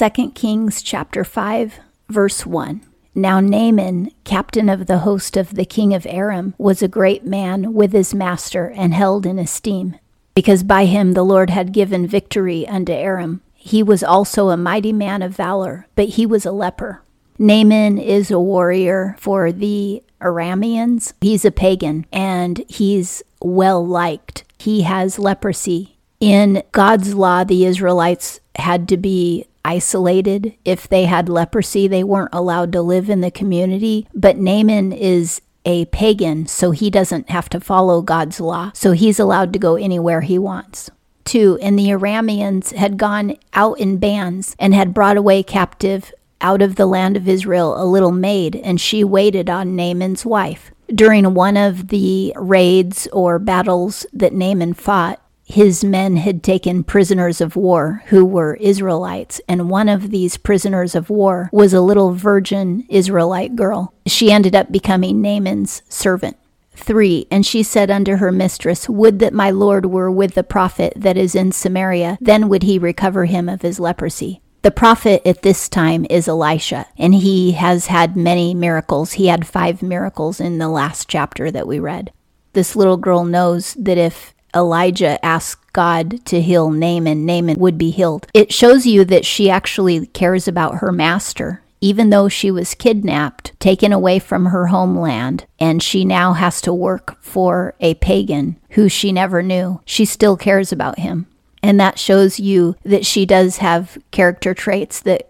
2 Kings chapter 5, verse 1. Now Naaman, captain of the host of the king of Aram, was a great man with his master and held in esteem, because by him the Lord had given victory unto Aram. He was also a mighty man of valor, but he was a leper. Naaman is a warrior for the Arameans. He's a pagan and he's well liked. He has leprosy. In God's law, the Israelites had to be isolated. If they had leprosy, they weren't allowed to live in the community. But Naaman is a pagan, so he doesn't have to follow God's law. So he's allowed to go anywhere he wants. Two, and the Arameans had gone out in bands and had brought away captive out of the land of Israel a little maid, and she waited on Naaman's wife. During one of the raids or battles that Naaman fought, his men had taken prisoners of war who were Israelites, and one of these prisoners of war was a little virgin Israelite girl. She ended up becoming Naaman's servant. 3. And she said unto her mistress, Would that my Lord were with the prophet that is in Samaria, then would he recover him of his leprosy. The prophet at this time is Elisha, and he has had many miracles. He had five miracles in the last chapter that we read. This little girl knows that if Elijah asked God to heal Naaman, Naaman would be healed. It shows you that she actually cares about her master, even though she was kidnapped, taken away from her homeland, and she now has to work for a pagan who she never knew. She still cares about him. And that shows you that she does have character traits that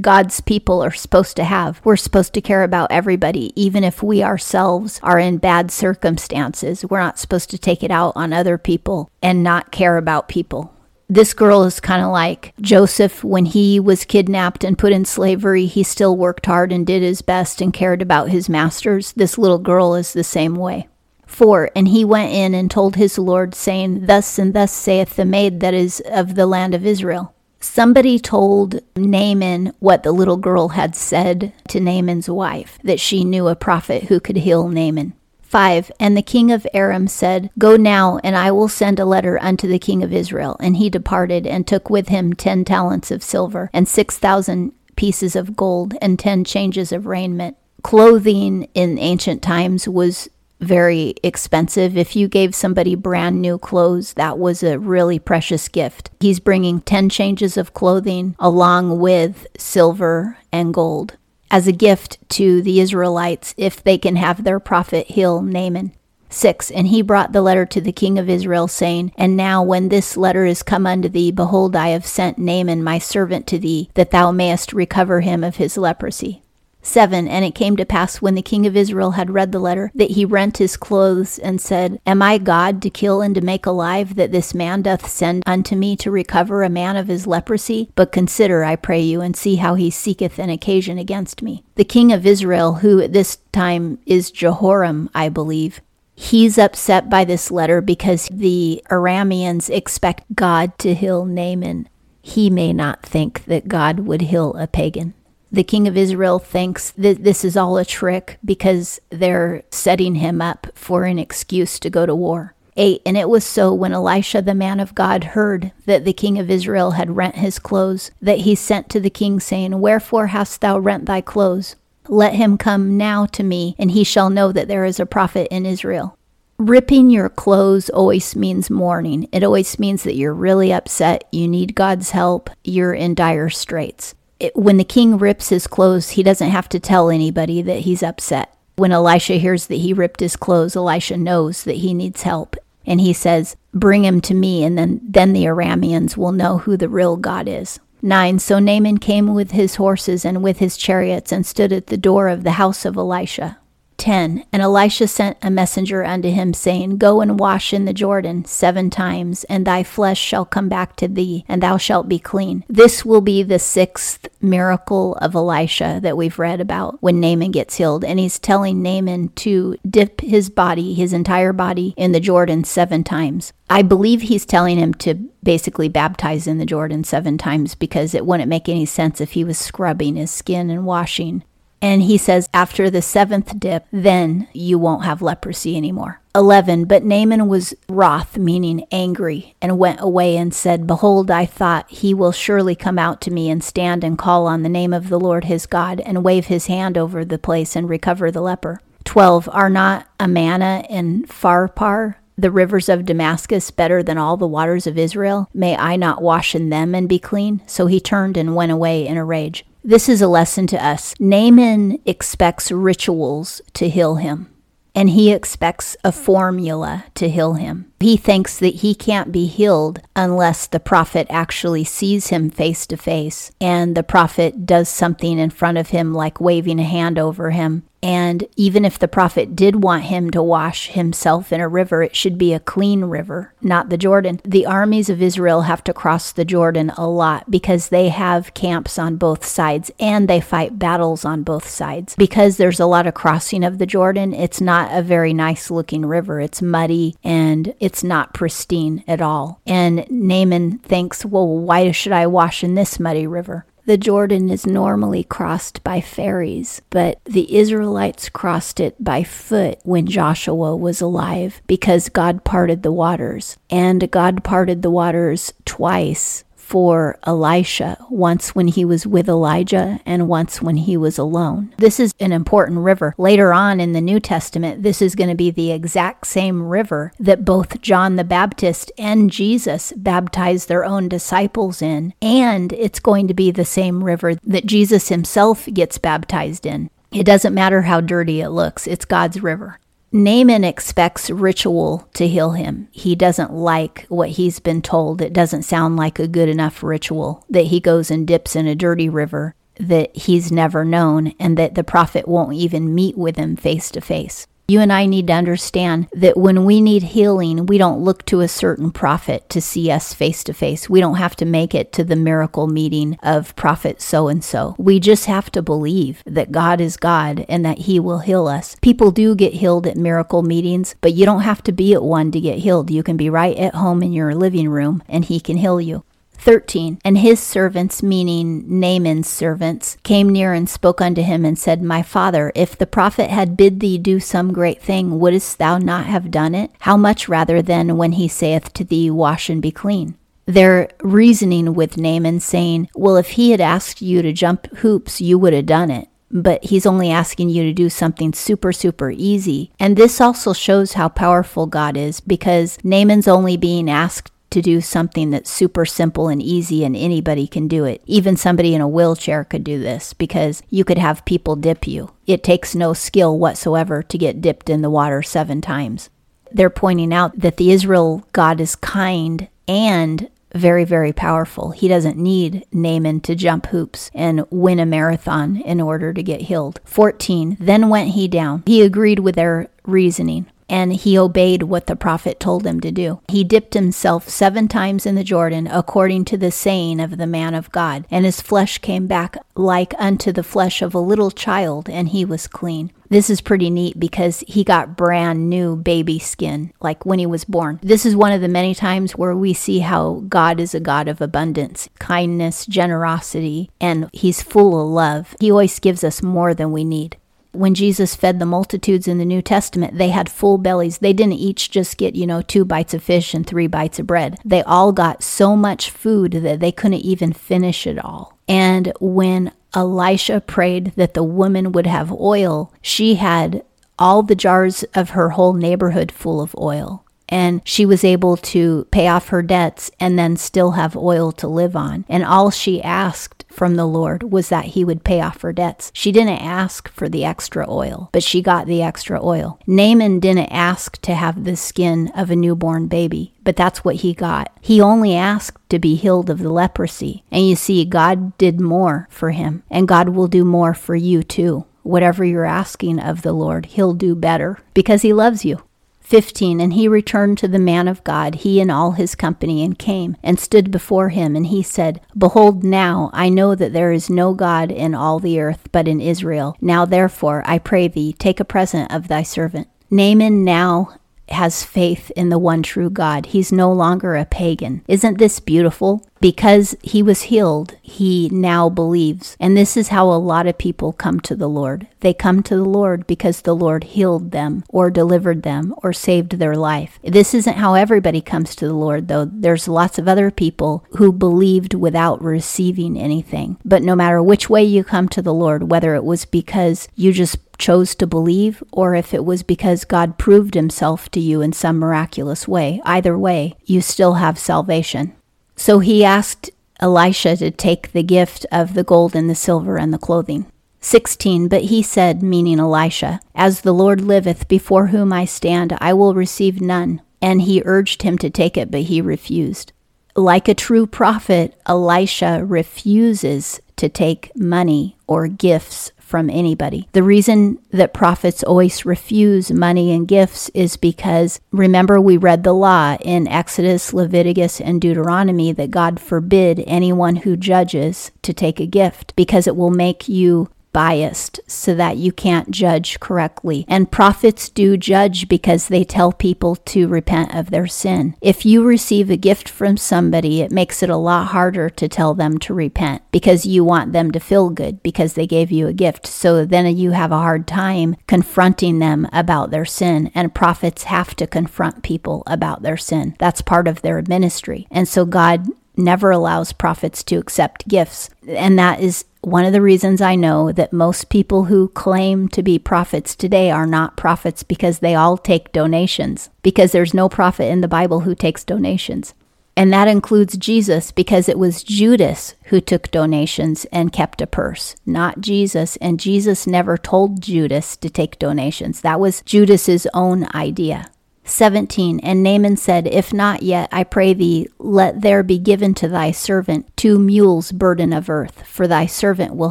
God's people are supposed to have. We're supposed to care about everybody, even if we ourselves are in bad circumstances. We're not supposed to take it out on other people and not care about people. This girl is kind of like Joseph when he was kidnapped and put in slavery. He still worked hard and did his best and cared about his masters. This little girl is the same way. 4 And he went in and told his Lord, saying, Thus and thus saith the maid that is of the land of Israel. Somebody told Naaman what the little girl had said to Naaman's wife, that she knew a prophet who could heal Naaman. 5. And the king of Aram said, Go now, and I will send a letter unto the king of Israel. And he departed, and took with him ten talents of silver, and six thousand pieces of gold, and ten changes of raiment. Clothing in ancient times was very expensive. If you gave somebody brand new clothes, that was a really precious gift. He's bringing 10 changes of clothing along with silver and gold as a gift to the Israelites if they can have their prophet heal Naaman. 6. And he brought the letter to the king of Israel, saying, And now, when this letter is come unto thee, behold, I have sent Naaman my servant to thee, that thou mayest recover him of his leprosy. 7 And it came to pass when the king of Israel had read the letter that he rent his clothes and said, Am I God to kill and to make alive that this man doth send unto me to recover a man of his leprosy? But consider, I pray you, and see how he seeketh an occasion against me. The king of Israel, who at this time is Jehoram, I believe, He's upset by this letter because the Arameans expect God to heal Naaman. He may not think that God would heal a pagan the king of Israel thinks that this is all a trick because they're setting him up for an excuse to go to war. 8. And it was so when Elisha the man of God heard that the king of Israel had rent his clothes, that he sent to the king, saying, Wherefore hast thou rent thy clothes? Let him come now to me, and he shall know that there is a prophet in Israel. Ripping your clothes always means mourning. It always means that you're really upset, you need God's help, you're in dire straits it, when the king rips his clothes, he doesn't have to tell anybody that he's upset. When Elisha hears that he ripped his clothes, Elisha knows that he needs help. And he says, Bring him to me, and then, then the Arameans will know who the real God is. 9. So Naaman came with his horses and with his chariots and stood at the door of the house of Elisha. 10 And Elisha sent a messenger unto him, saying, Go and wash in the Jordan seven times, and thy flesh shall come back to thee, and thou shalt be clean. This will be the sixth miracle of Elisha that we've read about when Naaman gets healed. And he's telling Naaman to dip his body, his entire body, in the Jordan seven times. I believe he's telling him to basically baptize in the Jordan seven times because it wouldn't make any sense if he was scrubbing his skin and washing And he says, after the seventh dip, then you won't have leprosy anymore. 11. But Naaman was wroth, meaning angry, and went away and said, Behold, I thought he will surely come out to me and stand and call on the name of the Lord his God, and wave his hand over the place and recover the leper. 12. Are not Amana and Pharpar the rivers of Damascus better than all the waters of Israel? May I not wash in them and be clean? So he turned and went away in a rage. This is a lesson to us. Naaman expects rituals to heal him, and he expects a formula to heal him. He thinks that he can't be healed unless the prophet actually sees him face to face and the prophet does something in front of him, like waving a hand over him and even if the prophet did want him to wash himself in a river, it should be a clean river, not the Jordan. The armies of Israel have to cross the Jordan a lot because they have camps on both sides and they fight battles on both sides. Because there's a lot of crossing of the Jordan, it's not a very nice looking river. It's muddy and it's not pristine at all. And Naaman thinks, well, why should I wash in this muddy river? The Jordan is normally crossed by ferries, but the Israelites crossed it by foot when Joshua was alive because God parted the waters. And God parted the waters twice for Elisha, once when he was with Elijah and once when he was alone. This is an important river. Later on in the New Testament, this is going to be the exact same river that both John the Baptist and Jesus baptized their own disciples in. And it's going to be the same river that Jesus himself gets baptized in. It doesn't matter how dirty it looks, it's God's river. Naaman expects ritual to heal him. He doesn't like what he's been told. It doesn't sound like a good enough ritual that he goes and dips in a dirty river that he's never known and that the prophet won't even meet with him face to face. You and I need to understand that when we need healing, we don't look to a certain prophet to see us face to face. We don't have to make it to the miracle meeting of prophet so and so. We just have to believe that God is God and that He will heal us. People do get healed at miracle meetings, but you don't have to be at one to get healed. You can be right at home in your living room and He can heal you. 13. And his servants, meaning Naaman's servants, came near and spoke unto him and said, My father, if the prophet had bid thee do some great thing, wouldst thou not have done it? How much rather than when he saith to thee, Wash and be clean? They're reasoning with Naaman, saying, Well, if he had asked you to jump hoops, you would have done it but he's only asking you to do something super, super easy. And this also shows how powerful God is because Naaman's only being asked to do something that's super simple and easy and anybody can do it. Even somebody in a wheelchair could do this because you could have people dip you. It takes no skill whatsoever to get dipped in the water seven times. They're pointing out that the Israel God is kind and very, very powerful. He doesn't need Naaman to jump hoops and win a marathon in order to get healed. 14. Then went he down. He agreed with their reasoning and he obeyed what the prophet told him to do. He dipped himself seven times in the Jordan, according to the saying of the man of God, and his flesh came back like unto the flesh of a little child, and he was clean. This is pretty neat because he got brand new baby skin, like when he was born. This is one of the many times where we see how God is a God of abundance, kindness, generosity, and he's full of love. He always gives us more than we need when Jesus fed the multitudes in the New Testament, they had full bellies. They didn't each just get, you know, two bites of fish and three bites of bread. They all got so much food that they couldn't even finish it all. And when Elisha prayed that the woman would have oil, she had all the jars of her whole neighborhood full of oil and she was able to pay off her debts and then still have oil to live on. And all she asked from the Lord was that he would pay off her debts. She didn't ask for the extra oil, but she got the extra oil. Naaman didn't ask to have the skin of a newborn baby, but that's what he got. He only asked to be healed of the leprosy. And you see, God did more for him, and God will do more for you too. Whatever you're asking of the Lord, He'll do better because He loves you. 15 And he returned to the man of God, he and all his company, and came and stood before him. And he said, Behold, now I know that there is no God in all the earth but in Israel. Now therefore, I pray thee, take a present of thy servant. Naaman now has faith in the one true God. He's no longer a pagan. Isn't this beautiful? Because he was healed, he now believes. And this is how a lot of people come to the Lord. They come to the Lord because the Lord healed them or delivered them or saved their life. This isn't how everybody comes to the Lord, though. There's lots of other people who believed without receiving anything. But no matter which way you come to the Lord, whether it was because you just chose to believe or if it was because God proved himself to you in some miraculous way, either way, you still have salvation. So he asked Elisha to take the gift of the gold and the silver and the clothing. 16. But he said, meaning Elisha, As the Lord liveth, before whom I stand, I will receive none. And he urged him to take it, but he refused. Like a true prophet, Elisha refuses to take money or gifts from anybody. The reason that prophets always refuse money and gifts is because remember, we read the law in Exodus, Leviticus, and Deuteronomy that God forbid anyone who judges to take a gift because it will make you biased so that you can't judge correctly. And prophets do judge because they tell people to repent of their sin. If you receive a gift from somebody, it makes it a lot harder to tell them to repent because you want them to feel good because they gave you a gift. So then you have a hard time confronting them about their sin. And prophets have to confront people about their sin. That's part of their ministry. And so God never allows prophets to accept gifts. And that is one of the reasons I know that most people who claim to be prophets today are not prophets because they all take donations, because there's no prophet in the Bible who takes donations. And that includes Jesus because it was Judas who took donations and kept a purse, not Jesus. And Jesus never told Judas to take donations. That was Judas's own idea. 17. And Naaman said, If not yet, I pray thee, let there be given to thy servant two mules burden of earth, for thy servant will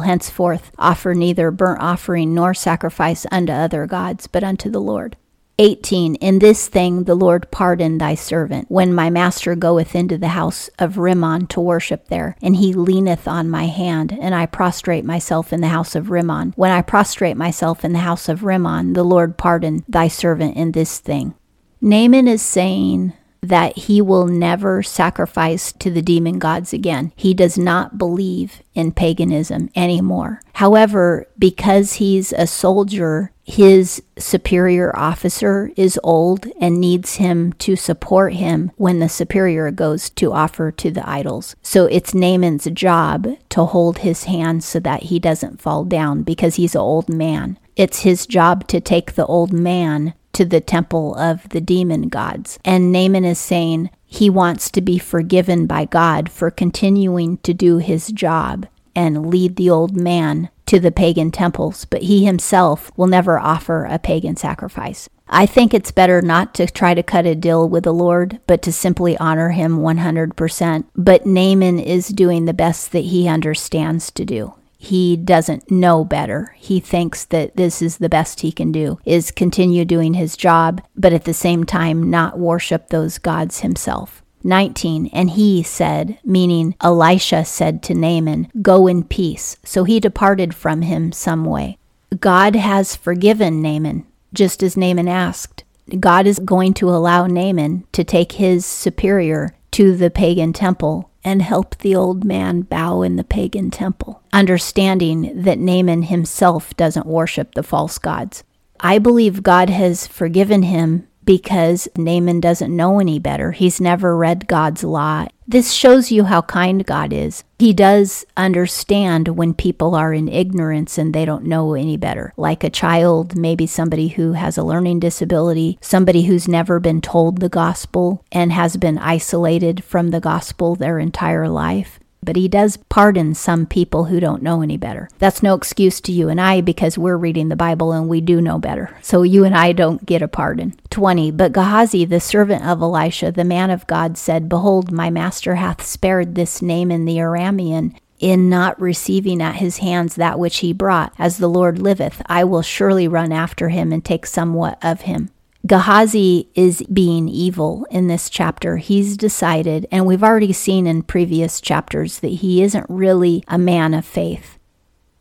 henceforth offer neither burnt offering nor sacrifice unto other gods, but unto the Lord. 18. In this thing the Lord pardon thy servant, when my master goeth into the house of Rimmon to worship there, and he leaneth on my hand, and I prostrate myself in the house of Rimmon. When I prostrate myself in the house of Rimmon, the Lord pardon thy servant in this thing. Naaman is saying that he will never sacrifice to the demon gods again. He does not believe in paganism anymore. However, because he's a soldier, his superior officer is old and needs him to support him when the superior goes to offer to the idols. So it's Naaman's job to hold his hand so that he doesn't fall down because he's an old man. It's his job to take the old man to the temple of the demon gods. And Naaman is saying he wants to be forgiven by God for continuing to do his job and lead the old man to the pagan temples, but he himself will never offer a pagan sacrifice. I think it's better not to try to cut a deal with the Lord, but to simply honor him 100%. But Naaman is doing the best that he understands to do he doesn't know better. He thinks that this is the best he can do is continue doing his job, but at the same time not worship those gods himself. 19. And he said, meaning Elisha said to Naaman, Go in peace. So he departed from him some way. God has forgiven Naaman, just as Naaman asked. God is going to allow Naaman to take his superior to the pagan temple and help the old man bow in the pagan temple, understanding that Naaman himself doesn't worship the false gods. I believe God has forgiven him because Naaman doesn't know any better. He's never read God's law. This shows you how kind God is. He does understand when people are in ignorance and they don't know any better, like a child, maybe somebody who has a learning disability, somebody who's never been told the gospel and has been isolated from the gospel their entire life but he does pardon some people who don't know any better. That's no excuse to you and I because we're reading the Bible and we do know better. So you and I don't get a pardon. 20. But Gehazi, the servant of Elisha, the man of God, said, Behold, my master hath spared this Naaman the Aramean in not receiving at his hands that which he brought. As the Lord liveth, I will surely run after him and take somewhat of him. Gehazi is being evil in this chapter. He's decided, and we've already seen in previous chapters, that he isn't really a man of faith.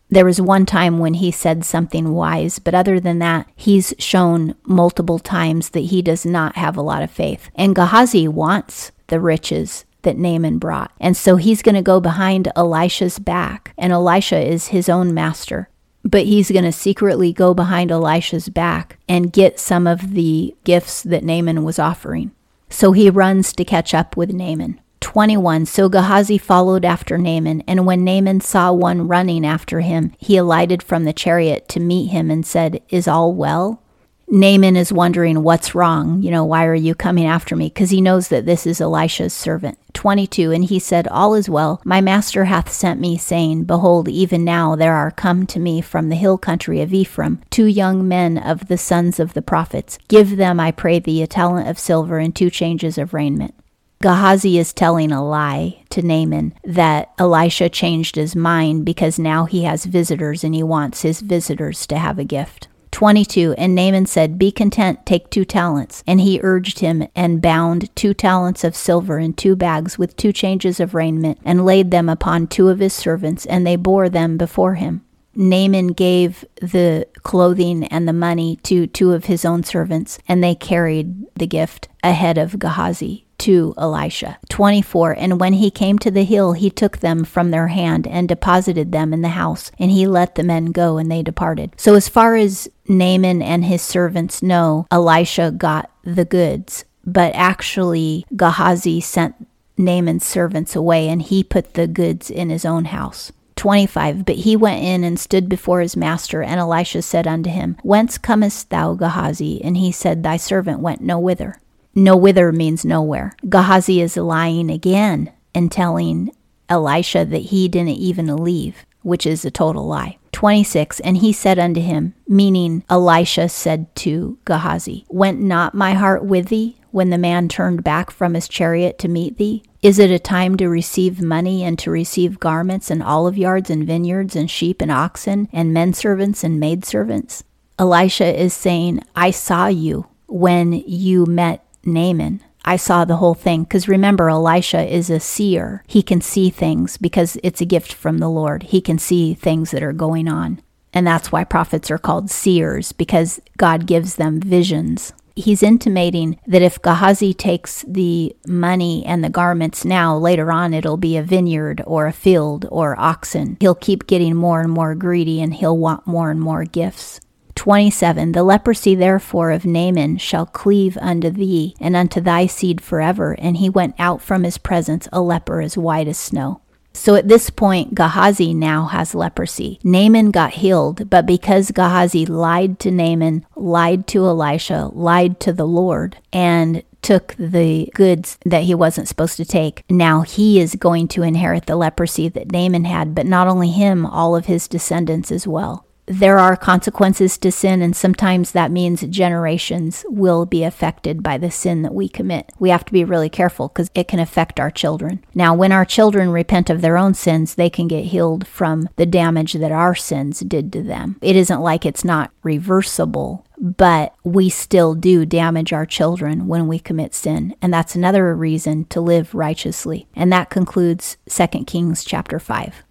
There was one time when he said something wise, but other than that, he's shown multiple times that he does not have a lot of faith. And Gehazi wants the riches that Naaman brought. And so he's going to go behind Elisha's back, and Elisha is his own master. But he's going to secretly go behind Elisha's back and get some of the gifts that Naaman was offering. So he runs to catch up with Naaman. 21 So Gehazi followed after Naaman, and when Naaman saw one running after him, he alighted from the chariot to meet him and said, Is all well? Naaman is wondering what's wrong. You know, why are you coming after me? Because he knows that this is Elisha's servant. 22 And he said, All is well. My master hath sent me, saying, Behold, even now there are come to me from the hill country of Ephraim two young men of the sons of the prophets. Give them, I pray thee, a talent of silver and two changes of raiment. Gehazi is telling a lie to Naaman that Elisha changed his mind because now he has visitors and he wants his visitors to have a gift. 22 And Naaman said, Be content, take two talents. And he urged him and bound two talents of silver in two bags with two changes of raiment and laid them upon two of his servants, and they bore them before him. Naaman gave the clothing and the money to two of his own servants, and they carried the gift ahead of Gehazi to Elisha. 24 And when he came to the hill, he took them from their hand and deposited them in the house, and he let the men go, and they departed. So, as far as Naaman and his servants know, Elisha got the goods, but actually, Gehazi sent Naaman's servants away, and he put the goods in his own house. 25 But he went in and stood before his master, and Elisha said unto him, Whence comest thou, Gehazi? And he said, Thy servant went no whither. No whither means nowhere. Gehazi is lying again and telling Elisha that he didn't even leave, which is a total lie. 26 And he said unto him, meaning Elisha said to Gehazi, Went not my heart with thee when the man turned back from his chariot to meet thee? Is it a time to receive money and to receive garments and olive yards and vineyards and sheep and oxen and men servants and maid servants? Elisha is saying, I saw you when you met Naaman. I saw the whole thing because remember, Elisha is a seer. He can see things because it's a gift from the Lord. He can see things that are going on. And that's why prophets are called seers because God gives them visions. He's intimating that if Gehazi takes the money and the garments now, later on it'll be a vineyard or a field or oxen. He'll keep getting more and more greedy and he'll want more and more gifts. 27 The leprosy therefore of Naaman shall cleave unto thee, and unto thy seed forever. And he went out from his presence a leper as white as snow. So at this point, Gehazi now has leprosy. Naaman got healed, but because Gehazi lied to Naaman, lied to Elisha, lied to the Lord, and took the goods that he wasn't supposed to take. Now he is going to inherit the leprosy that Naaman had, but not only him, all of his descendants as well there are consequences to sin, and sometimes that means generations will be affected by the sin that we commit. We have to be really careful because it can affect our children. Now, when our children repent of their own sins, they can get healed from the damage that our sins did to them. It isn't like it's not reversible, but we still do damage our children when we commit sin. And that's another reason to live righteously. And that concludes 2 Kings chapter 5.